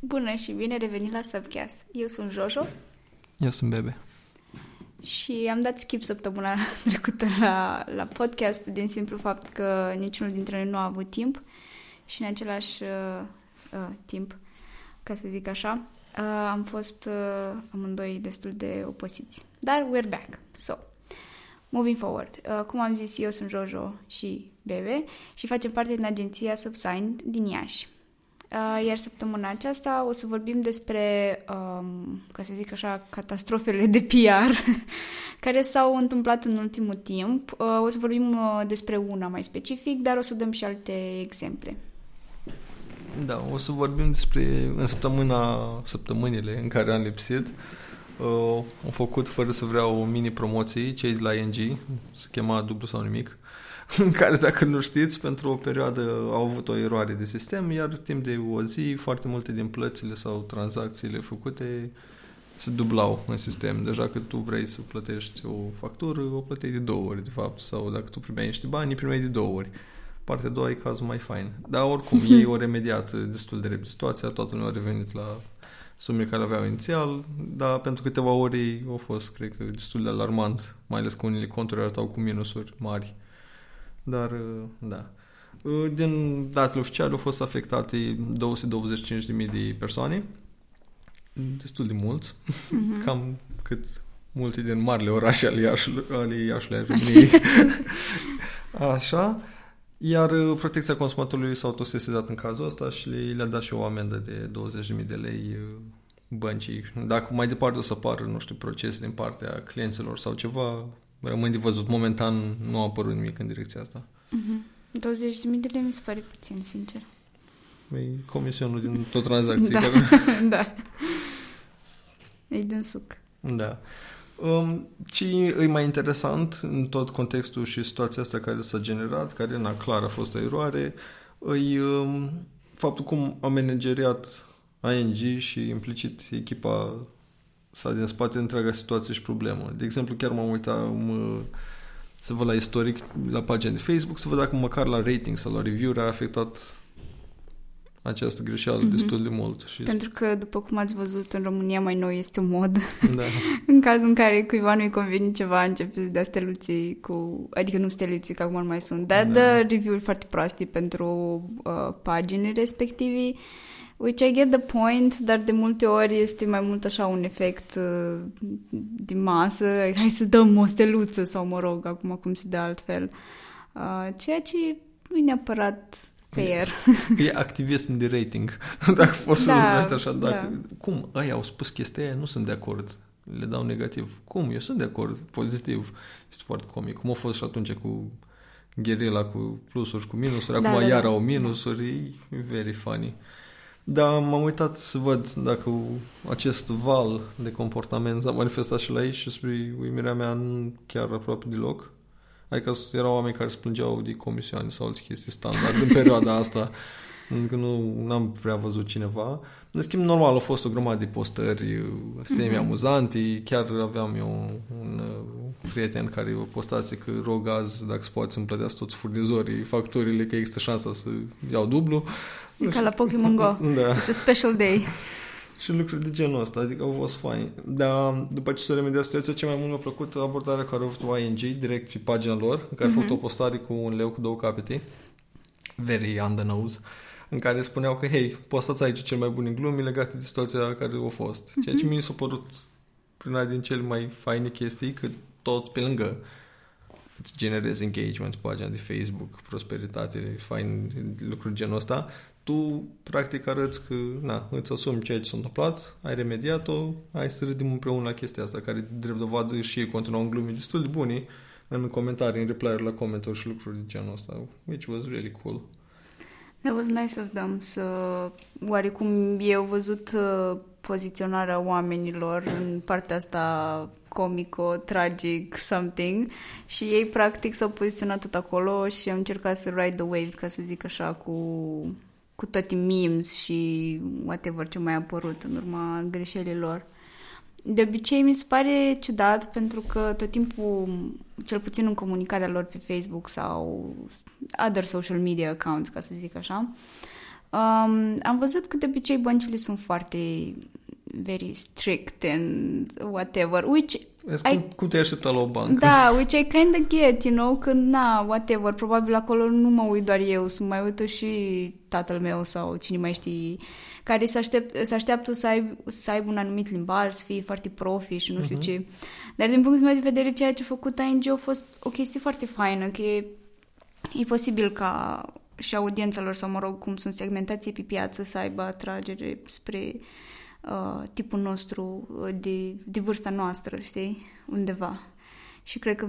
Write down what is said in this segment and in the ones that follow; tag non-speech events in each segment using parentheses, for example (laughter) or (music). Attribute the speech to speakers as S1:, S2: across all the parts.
S1: Bună și bine revenit la Subcast. Eu sunt Jojo.
S2: Eu sunt Bebe.
S1: Și am dat skip săptămâna (laughs) trecută la, la podcast din simplu fapt că niciunul dintre noi nu a avut timp și în același uh, uh, timp, ca să zic așa, uh, am fost uh, amândoi destul de oposiți. Dar we're back. So, moving forward. Uh, cum am zis, eu sunt Jojo și Bebe și facem parte din agenția Subsign din Iași. Uh, iar săptămâna aceasta o să vorbim despre, um, ca să zic așa, catastrofele de PR (laughs) care s-au întâmplat în ultimul timp. Uh, o să vorbim uh, despre una mai specific, dar o să dăm și alte exemple.
S2: Da, o să vorbim despre în săptămâna, săptămânile în care am lipsit. Uh, am făcut fără să vreau mini promoții, cei de la ING, se chema dublu sau nimic, (laughs) în care, dacă nu știți, pentru o perioadă au avut o eroare de sistem, iar timp de o zi, foarte multe din plățile sau tranzacțiile făcute se dublau în sistem. Deja că tu vrei să plătești o factură, o plăteai de două ori, de fapt. Sau dacă tu primeai niște bani, îi primeai de două ori. Partea a doua e cazul mai fain. Dar oricum, (laughs) ei o remediață destul de repede situația, toată lumea a revenit la sumele care aveau inițial, dar pentru câteva ori au fost, cred că, destul de alarmant, mai ales că unele conturi arătau cu minusuri mari. Dar, da. Din datele oficiale au fost afectate 225.000 de persoane, destul de mulți, mm-hmm. cam cât multe din marile orașe ale Iașului, ale Iașului (laughs) Așa. Iar protecția consumatorului s-a autosesizat în cazul ăsta și le, le-a dat și o amendă de 20.000 de lei băncii. Dacă mai departe o să apară, nu știu, procese din partea clienților sau ceva, rămân de văzut. Momentan nu a apărut nimic în direcția asta.
S1: Mm-hmm. 20.000 de lei mi se pare puțin, sincer.
S2: E comisionul din tot tranzacții.
S1: da,
S2: care... (laughs)
S1: da. E din suc.
S2: Da. Um, ce e mai interesant în tot contextul și situația asta care s-a generat, care, na, clar a fost o eroare, e um, faptul cum a manageriat ING și implicit echipa sa din spate întreaga situație și problemă. De exemplu, chiar m-am uitat mă, să văd la istoric, la pagina de Facebook, să văd dacă măcar la rating sau la review a afectat această greșeală mm-hmm. destul de mult. Și
S1: Pentru că, după cum ați văzut, în România mai nou este o mod.
S2: Da. (laughs)
S1: în cazul în care cuiva nu-i conveni ceva, începe să dea steluții cu... Adică nu steluții, că acum nu mai sunt, dar da. dă review-uri foarte proaste pentru uh, paginile respectivii. Which I get the point, dar de multe ori este mai mult așa un efect uh, de masă. (laughs) Hai să dăm o steluță sau, mă rog, acum cum se dă altfel. Uh, ceea ce nu e neapărat fair.
S2: E, e activism de rating, (laughs) dacă poți să da, așa. Dacă, da. Cum? Aia au spus chestia aia, nu sunt de acord. Le dau negativ. Cum? Eu sunt de acord. Pozitiv. Este foarte comic. Cum a fost și atunci cu gherila cu plusuri și cu minusuri. Da, Acum da, iar da. au minusuri. E very funny. Da, m-am uitat să văd dacă acest val de comportament s-a manifestat și la ei și spre uimirea mea nu chiar aproape deloc. Adică erau oameni care se plângeau de comisioane sau alte chestii standard în (laughs) perioada asta. Încă nu am prea văzut cineva. În schimb, normal, au fost o grămadă de postări semi-amuzante. Chiar aveam eu un, un prieten care postase că rog azi, dacă se poate să-mi plătească toți furnizorii facturile, că există șansa să iau dublu.
S1: Ca la Pokémon Go. (laughs)
S2: da.
S1: It's a special day.
S2: și lucruri de genul ăsta, adică au fost fain. Dar după ce s-a remediat situația, ce mai mult mi-a plăcut abordarea care a avut ING direct pe pagina lor, în care mm-hmm. a făcut o postare cu un leu cu două capete, very on the nose, în care spuneau că, hei, postați aici cel mai bune glumi legate de situația care a fost. Ceea ce mm-hmm. mi s-a părut prin una din cele mai faine chestii, că tot pe lângă îți generezi engagement pe pagina de Facebook, prosperitate, fain lucruri genul ăsta, tu practic arăți că na, îți asumi ceea ce s-a întâmplat, ai remediat-o, hai să râdim împreună la chestia asta, care de drept dovadă și ei continuau în glumi destul de bune în comentarii, în reply la comentarii și lucruri de genul ăsta, which was really cool.
S1: That was nice of them să... Oarecum eu văzut uh, poziționarea oamenilor în partea asta comico, tragic, something și ei practic s-au poziționat tot acolo și au încercat să ride the wave, ca să zic așa, cu cu toate memes și whatever ce mai a apărut în urma greșelilor. De obicei mi se pare ciudat pentru că tot timpul, cel puțin în comunicarea lor pe Facebook sau other social media accounts, ca să zic așa, Um, am văzut că de obicei băncile sunt foarte very strict and whatever, which
S2: cum, I, cum te aștepta la o bancă?
S1: Da, which I kind of get, you know, că na, whatever, probabil acolo nu mă uit doar eu, să mai uită și tatăl meu sau cine mai știe, care se, aștept, se așteaptă să aibă, să aibă un anumit limbaj, să fie foarte profi și nu știu uh-huh. ce. Dar din punctul meu de vedere, ceea ce a făcut ING a fost o chestie foarte faină, că e, e posibil ca și audiența lor, sau mă rog, cum sunt segmentații pe piață, să aibă atragere spre uh, tipul nostru uh, de, de vârsta noastră, știi, undeva. Și cred că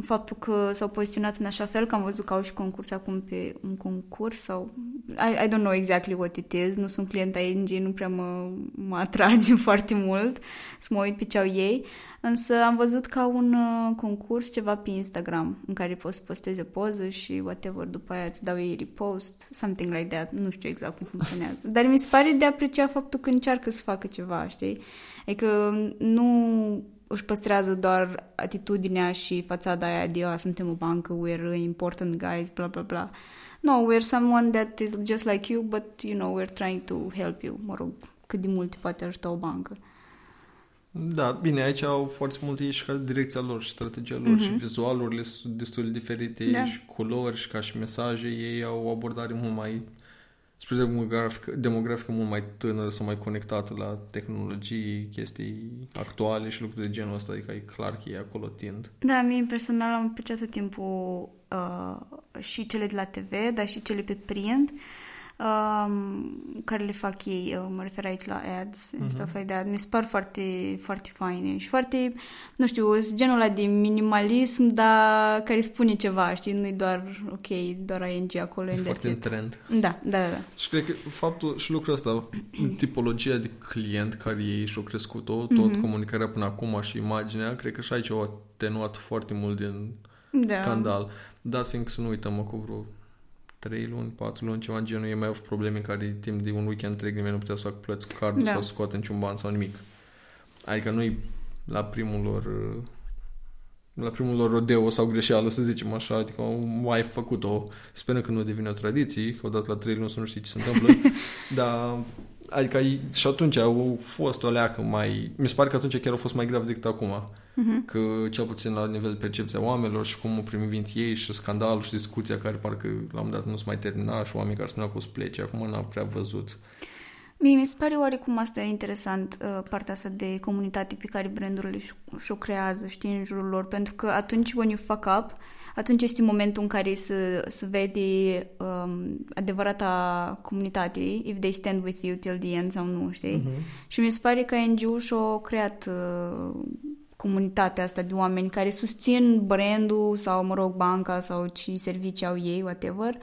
S1: faptul că s-au poziționat în așa fel că am văzut că au și concurs acum pe un concurs sau I, I don't know exactly what it is, nu sunt client ING, nu prea mă, mă atrage (laughs) foarte mult să mă uit pe ce au ei, însă am văzut ca un uh, concurs ceva pe Instagram în care poți să posteze poză și whatever, după aia îți dau ei repost, something like that, nu știu exact cum funcționează. Dar mi se pare de apreciat faptul că încearcă să facă ceva, știi? Adică nu își păstrează doar atitudinea și fațada aia de eu suntem o bancă, we're important guys, bla bla bla. No, we're someone that is just like you, but, you know, we're trying to help you. Mă rog, cât de mult poate ajuta o bancă.
S2: Da, bine, aici au foarte multe și ca direcția lor și strategia lor mm-hmm. și vizualurile sunt destul de diferite da. și culori și ca și mesaje, ei au o abordare mult mai spre demografică, demografică mult mai tânără sau mai conectată la tehnologii, chestii actuale și lucruri de genul ăsta, adică e clar că e acolo tind.
S1: Da, mie personal am apreciat tot timpul uh, și cele de la TV, dar și cele pe print. Uh, um, care le fac ei, uh, mă refer aici la ads uh-huh. stuff like that, mi se par foarte, foarte faine și foarte, nu știu, genul ăla de minimalism, dar care spune ceva, știi, nu-i doar, ok, doar ING acolo.
S2: E foarte în trend.
S1: Da, da, da.
S2: Și cred că faptul și lucrul ăsta, (clears throat) tipologia de client care ei și-au crescut-o, tot uh-huh. comunicarea până acum și imaginea, cred că și aici au atenuat foarte mult din da. scandal. Dat fiindcă să nu uităm cu vreo 3 luni, 4 luni, ceva în genul, ei mai au probleme în care timp de un weekend întreg nimeni nu putea să facă plăți cu cardul da. sau să scoate niciun ban sau nimic. Adică nu-i la primul lor la primul lor rodeo sau greșeală, să zicem așa, adică au mai făcut-o, sperăm că nu devine o tradiție, că odată la trei luni să nu știi ce se întâmplă, (laughs) dar Adică și atunci au fost o leacă mai... Mi se pare că atunci chiar au fost mai grav decât acum. Uh-huh. Că cel puțin la nivel de percepția oamenilor și cum o primit ei și scandalul și discuția care parcă la un dat nu se mai termina și oamenii care spuneau că o să plece. Acum n-am prea văzut.
S1: Mie mi se pare oarecum asta e interesant, uh, partea asta de comunitate pe care brandurile și-o creează, știi, în jurul lor, pentru că atunci when you fuck up, atunci este momentul în care să, să vede um, adevărata comunitate, if they stand with you till the end sau nu, știi? Uh-huh. Și mi se pare că NGO și-a creat uh, comunitatea asta de oameni care susțin brandul sau, mă rog, banca sau ce servicii au ei, whatever,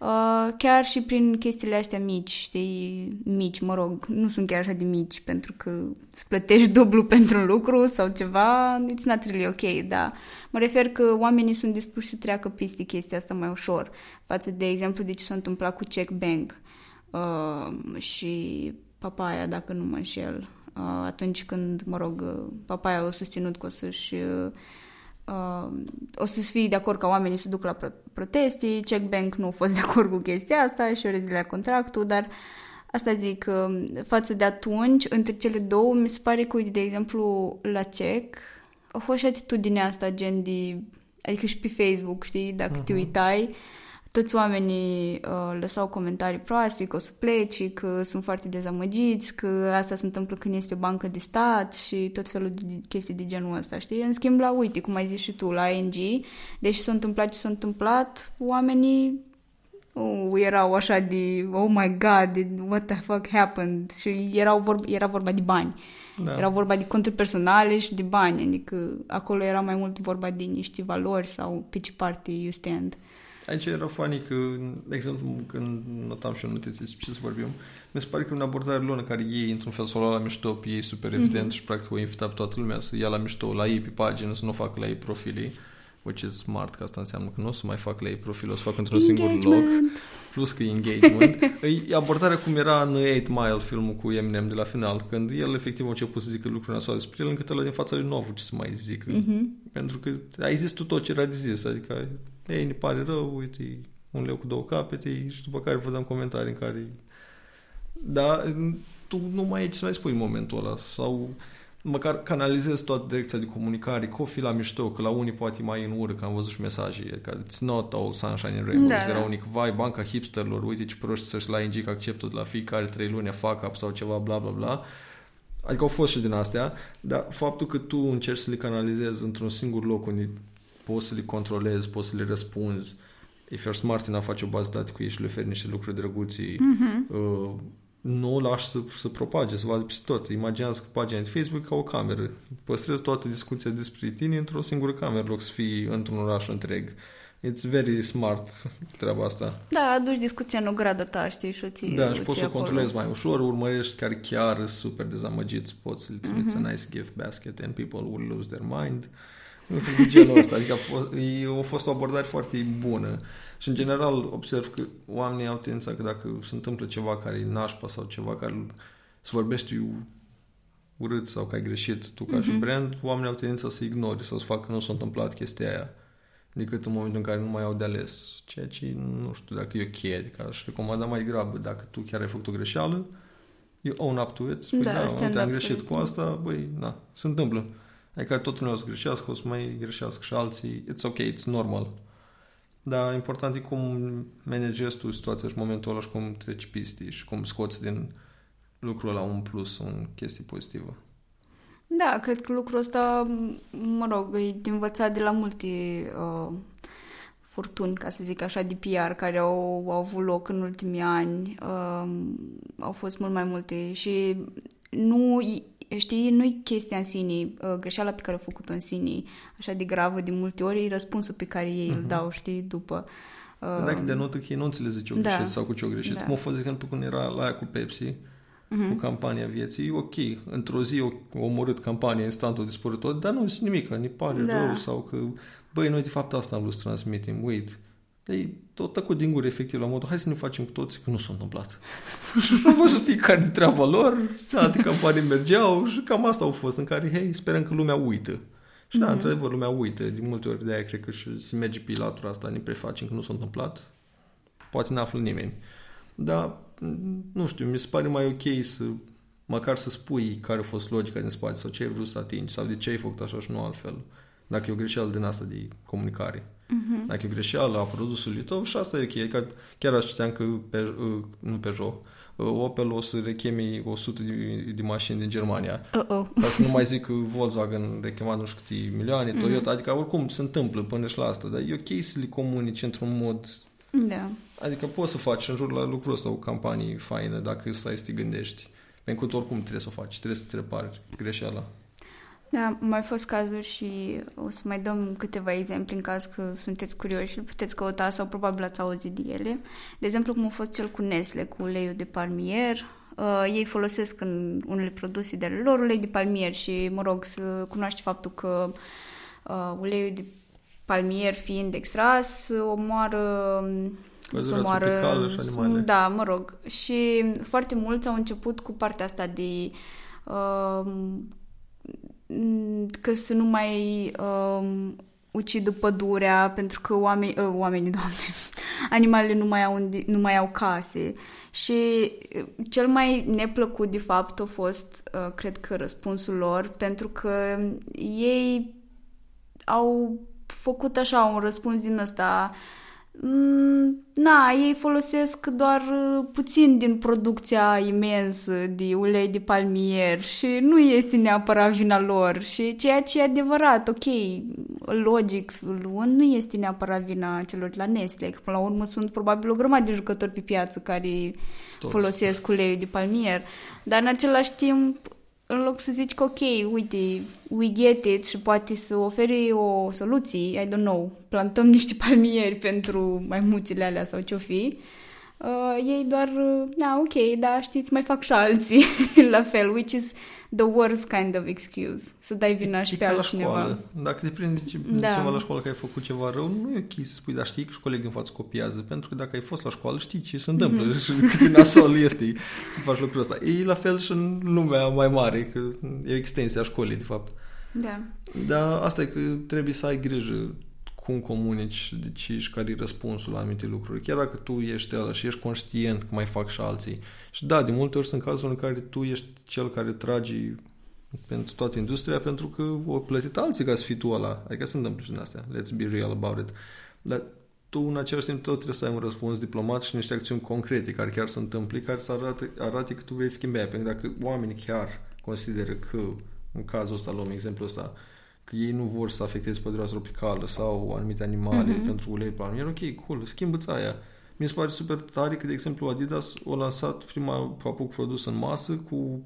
S1: Uh, chiar și prin chestiile astea mici, știi, mici, mă rog, nu sunt chiar așa de mici pentru că îți plătești dublu (laughs) pentru un lucru sau ceva, it's not really ok, da. Mă refer că oamenii sunt dispuși să treacă peste chestia asta mai ușor față de exemplu de ce s-a întâmplat cu Check Bank uh, și Papaya, dacă nu mă înșel, uh, atunci când, mă rog, Papaya a susținut că o să-și uh, uh, o să fii de acord ca oamenii să ducă la proteste, Check Bank nu a fost de acord cu chestia asta și o rezilea contractul, dar asta zic, uh, față de atunci, între cele două, mi se pare că, uite, de exemplu, la Check, a fost și atitudinea asta, gen de, adică și pe Facebook, știi, dacă uh-huh. te mhm. uitai, toți oamenii uh, lăsau comentarii proaste, că o să pleci, că sunt foarte dezamăgiți, că asta se întâmplă când este o bancă de stat și tot felul de chestii de genul ăsta, știi? În schimb, la uite, cum ai zis și tu, la ING, deși s-a întâmplat ce s-a întâmplat, oamenii oh, erau așa de, oh my god, what the fuck happened? Și erau vorba, era vorba de bani. Da. Era vorba de conturi personale și de bani, adică acolo era mai mult vorba de niște valori sau pe ce parte you stand.
S2: Aici era funny că, de exemplu, când notam și eu notițe ce să vorbim, mi se pare că în abordarea lor în care ei, într-un fel, s-au luat la mișto pe ei super evident mm-hmm. și practic o invita pe toată lumea să ia la mișto la ei pe pagină, să nu facă la ei profilii, which is smart, că asta înseamnă că nu o să mai fac la ei profil, o să fac într-un singur loc, plus că engagement. (laughs) e abordarea cum era în 8 Mile, filmul cu Eminem de la final, când el efectiv a început să zică lucruri nasoale despre el, încât ăla din fața lui nu a ce să mai zică. Mm-hmm. Pentru că ai zis tu tot ce era de zis, adică ei, ne pare rău, uite, un leu cu două capete și după care vă dăm comentarii în care... Da, tu nu mai ai ce să mai spui în momentul ăla sau măcar canalizezi toată direcția de comunicare, că o fi la mișto, că la unii poate mai în ură, că am văzut și mesaje, că it's not all sunshine and rainbows, da, era da. unic, vai, banca hipsterilor, uite ce proști să-și la ING acceptul de la fiecare trei luni fac up sau ceva, bla bla bla. Adică au fost și din astea, dar faptul că tu încerci să le canalizezi într-un singur loc unde poți să le controlezi, poți să le răspunzi, if you're smart enough, faci o bază date cu ei și le oferi niște lucruri drăguții, mm-hmm. uh, nu o lași să, să propage, să vadă peste tot. Imaginează că pagina de Facebook ca o cameră. Păstrezi toată discuția despre tine într-o singură cameră, loc să fii într-un oraș întreg. It's very smart treaba asta.
S1: Da, aduci discuția în ogradă ta, știi, și o ții
S2: Da, și poți să o controlezi mai ușor, urmărești care chiar super dezamăgiți, poți să-l trimiți uh-huh. a nice gift basket and people will lose their mind. Lucruri de genul ăsta. Adică a fost, e, a fost o abordare foarte bună. Și în general observ că oamenii au tendința că dacă se întâmplă ceva care e nașpa sau ceva care se vorbește urât sau că ai greșit tu ca mm-hmm. și mhm. brand, oamenii au tendința să ignori sau să facă că nu s-a întâmplat chestia aia decât în momentul în care nu mai au de ales. Ceea ce nu știu dacă e ok, adică aș recomanda mai grabă dacă tu chiar ai făcut o greșeală, you own up to it, spui, da, da te-am greșit cu asta, băi, na, se întâmplă. Adică tot lumea o să greșească, o să mai greșească și alții, it's ok, it's normal. Dar important e cum managezi tu situația și momentul ăla și cum treci pistii și cum scoți din lucrul ăla un plus, o chestie pozitivă.
S1: Da, cred că lucrul ăsta, mă rog, e de învățat de la multe uh, furtuni, ca să zic așa, de PR care au, au avut loc în ultimii ani. Uh, au fost mult mai multe și nu știi, nu-i chestia în sine, uh, greșeala pe care a făcut-o în sine, așa de gravă de multe ori, e răspunsul pe care ei uh-huh. îl mhm. dau, știi, după.
S2: Uh, Dacă denotă că ei nu înțelege ce-o da. greșit sau cu ce-o greșit. Da. Cum a fost, de exemplu, când era la aia cu Pepsi, uh-huh. cu campania vieții, ok, într-o zi o omorât campania, instant o dispărut tot, dar nu zic nimic, ne pare da. rău sau că, băi, noi de fapt asta am vrut să transmitem, wait, ei, tot tăcut din gură, efectiv, la modul, hai să ne facem cu toți că nu s-a întâmplat. (laughs) și a fost fiecare de treaba lor, alte campanii mergeau și cam asta au fost, în care, hei, sperăm că lumea uită. Și mm-hmm. da, mhm. într-adevăr, lumea uită. Din multe ori de aia cred că și se merge pe latura asta, ne prefacem că nu s-a întâmplat. Poate n-află nimeni. Dar, nu știu, mi se pare mai ok să măcar să spui care a fost logica din spate sau ce ai vrut să atingi sau de ce ai făcut așa și nu altfel. Dacă e o greșeală din asta de comunicare. Uh-huh. Dacă e greșeală a produsului tău și asta e ok. Adică chiar aș citeam că pe, nu pe joc, Opel o să rechemi 100 de, de mașini din Germania. Uh-oh. Ca să nu mai zic că Volkswagen rechema nu știu câte milioane, uh-huh. Toyota, adică oricum se întâmplă până și la asta, dar e ok să le comunici într-un mod...
S1: Da.
S2: Adică poți să faci în jur la lucrul ăsta o campanie faină dacă stai să te gândești. Pentru că oricum trebuie să o faci, trebuie să-ți repari greșeala.
S1: Da, au mai fost cazuri și o să mai dăm câteva exemple în caz că sunteți curioși, îl puteți căuta sau probabil ați auzit de ele. De exemplu, cum a fost cel cu Nestle, cu uleiul de palmier. Uh, ei folosesc în unele produse de lor ulei de palmier și, mă rog, să cunoaște faptul că uh, uleiul de palmier fiind extras omoară
S2: să omoară și animale.
S1: Da, mă rog. Și foarte mulți au început cu partea asta de uh, că să nu mai um, ucidă pădurea pentru că oameni, uh, oamenii, (laughs) doamne, animalele nu mai, au, nu mai au case. Și uh, cel mai neplăcut, de fapt, a fost, uh, cred că, răspunsul lor, pentru că ei au făcut așa un răspuns din ăsta uh, Mm, na, ei folosesc doar uh, puțin din producția imensă de ulei de palmier și nu este neapărat vina lor și ceea ce e adevărat, ok, logic, nu este neapărat vina celor la Nestle, că până la urmă sunt probabil o grămadă de jucători pe piață care Toți. folosesc uleiul de palmier, dar în același timp în loc să zici că ok, uite, we get it și poate să oferi o soluție, I don't know, plantăm niște palmieri pentru maimuțile alea sau ce-o fi, uh, ei doar, uh, da, ok, da, știți, mai fac și alții (laughs) la fel, which is the worst kind of excuse, să dai vina și pe altcineva.
S2: Școală. Dacă te prinde da. ceva la școală că ai făcut ceva rău, nu e ok să spui, dar știi că și colegii în față copiază, pentru că dacă ai fost la școală, știi ce se întâmplă mm-hmm. (laughs) și cât de nasol este să faci lucrul ăsta. E la fel și în lumea mai mare, că e o extensie a școlii, de fapt.
S1: Da.
S2: Dar asta e că trebuie să ai grijă cum comunici, decizi care e răspunsul la anumite lucruri. Chiar dacă tu ești ăla și ești conștient că mai fac și alții. Și da, de multe ori sunt cazuri în care tu ești cel care tragi pentru toată industria pentru că o plătit alții ca să fii tu ăla. Adică se întâmplă și din astea. Let's be real about it. Dar tu în același timp tot trebuie să ai un răspuns diplomat și niște acțiuni concrete care chiar se întâmplă, care să arate, arate că tu vrei schimba. Pentru că dacă oamenii chiar consideră că, în cazul ăsta, luăm exemplu ăsta, că ei nu vor să afecteze pădurea tropicală sau anumite animale mm-hmm. pentru ulei palmier, ok, cool, schimbă-ți aia. Mi se pare super tare că, de exemplu, Adidas a lansat prima papuc produs în masă cu,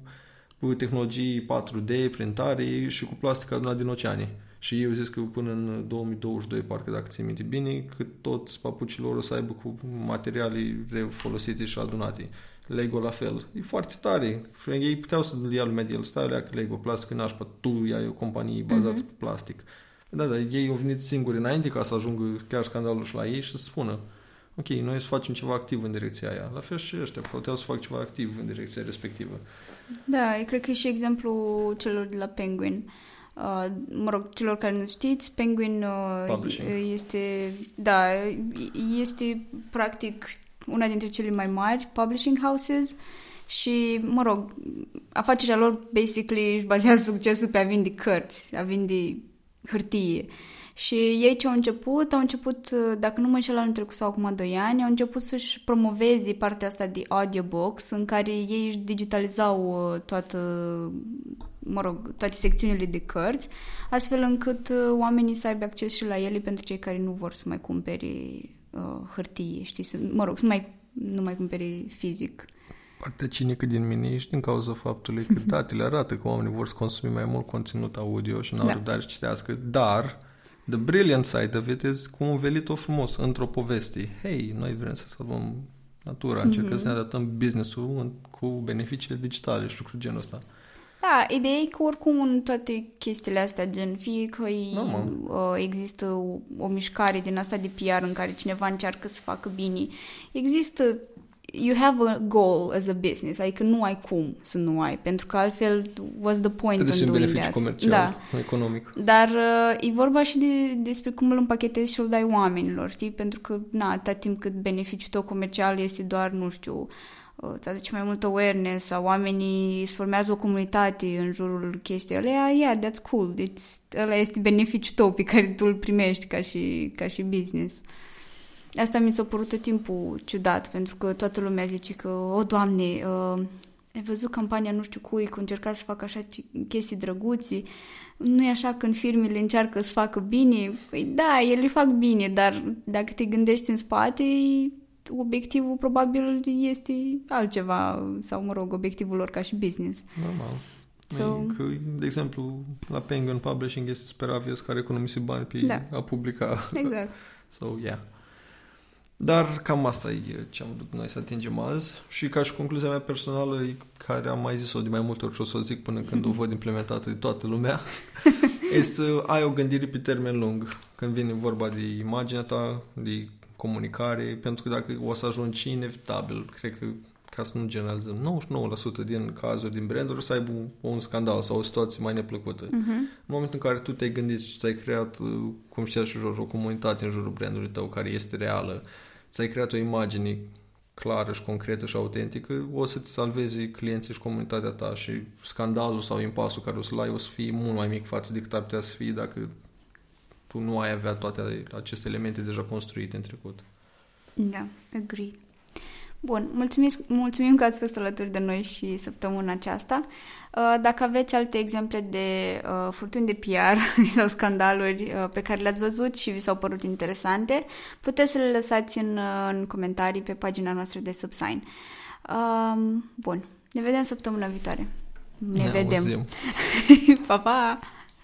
S2: cu tehnologii 4D, printare și cu plastic adunat din oceane. Și eu zis că până în 2022, parcă dacă ți minte bine, că toți papucilor o să aibă cu materiale refolosite și adunate. Lego la fel. E foarte tare. Ei puteau să ia lumea de el, stai că Lego, plastic în nașpa, tu ai o companie bazată mm-hmm. pe plastic. Da, da, ei au venit singuri înainte ca să ajungă chiar scandalul și la ei și să spună ok, noi să facem ceva activ în direcția aia. La fel și ăștia, puteau să fac ceva activ în direcția respectivă.
S1: Da, eu cred că e și exemplu celor de la Penguin. Uh, mă rog, celor care nu știți, Penguin uh, este, da, este practic una dintre cele mai mari publishing houses și, mă rog, afacerea lor basically își bazează succesul pe a vinde cărți, a vinde hârtie. Și ei ce au început, au început, dacă nu mă înșel anul trecut sau acum 2 ani, au început să-și promoveze partea asta de audiobooks în care ei își digitalizau uh, toată, mă rog, toate secțiunile de cărți, astfel încât uh, oamenii să aibă acces și la ele pentru cei care nu vor să mai cumpere uh, hârtie, știi, să, mă rog, să mai, nu mai cumpere fizic.
S2: Partea cinică din mine ești din cauza faptului că (laughs) datele arată că oamenii vor să consumi mai mult conținut audio și n-au da. răbdare să citească, dar the brilliant side of it is cum a venit-o frumos într-o poveste. Hei, noi vrem să salvăm natura, încercăm mm-hmm. să ne adaptăm business-ul cu beneficiile digitale și lucruri genul ăsta.
S1: Da, ideea e că oricum în toate chestiile astea, gen, fie că uh, există o, o mișcare din asta de PR în care cineva încearcă să facă bine, există you have a goal as a business, adică nu ai cum să nu ai, pentru că altfel what's the point
S2: Trebuie in doing beneficiu that? comercial, da. economic.
S1: Dar uh, e vorba și de, despre cum îl împachetezi și îl dai oamenilor, știi? Pentru că, na, atât timp cât beneficiul tău comercial este doar, nu știu, uh, îți aduce mai mult awareness sau oamenii îți formează o comunitate în jurul chestiei alea, yeah, that's cool. Deci ăla este beneficiul tău pe care tu îl primești ca și, ca și business. Asta mi s-a părut tot timpul ciudat, pentru că toată lumea zice că, o, Doamne, uh, ai văzut campania nu știu cui, că încerca să facă așa chestii drăguții, nu e așa când firmele încearcă să facă bine? Păi da, ele fac bine, dar dacă te gândești în spate, obiectivul probabil este altceva, sau mă rog, obiectivul lor ca și business.
S2: Normal. So, că, de exemplu, la Penguin Publishing este super obvious care economisi bani pe da. a publica.
S1: Exact. (laughs)
S2: so, yeah. Dar cam asta e ce am vrut noi să atingem azi și ca și concluzia mea personală, care am mai zis-o de mai multe ori și o să o zic până când o văd implementată de toată lumea, (laughs) e să ai o gândire pe termen lung când vine vorba de imaginea ta, de comunicare, pentru că dacă o să ajungi inevitabil, cred că ca să nu generalizăm, 99% din cazuri din branduri o să aibă un, un scandal sau o situație mai neplăcută. Uh-huh. În momentul în care tu te-ai gândit și ți-ai creat, cum știați și George, o comunitate în jurul brandului tău care este reală, ți-ai creat o imagine clară și concretă și autentică, o să-ți salvezi clienții și comunitatea ta și scandalul sau impasul care o să-l ai o să fie mult mai mic față de cât ar putea să fie dacă tu nu ai avea toate aceste elemente deja construite în trecut.
S1: Da, agree. Bun, mulțumim, mulțumim că ați fost alături de noi și săptămâna aceasta. Uh, dacă aveți alte exemple de uh, furtuni de PR (laughs) sau scandaluri uh, pe care le-ați văzut și vi s-au părut interesante, puteți să le lăsați în, în comentarii pe pagina noastră de Subsign. Bun, ne vedem săptămâna viitoare. Ne, ne vedem.
S2: Auzim. (laughs)
S1: pa, pa!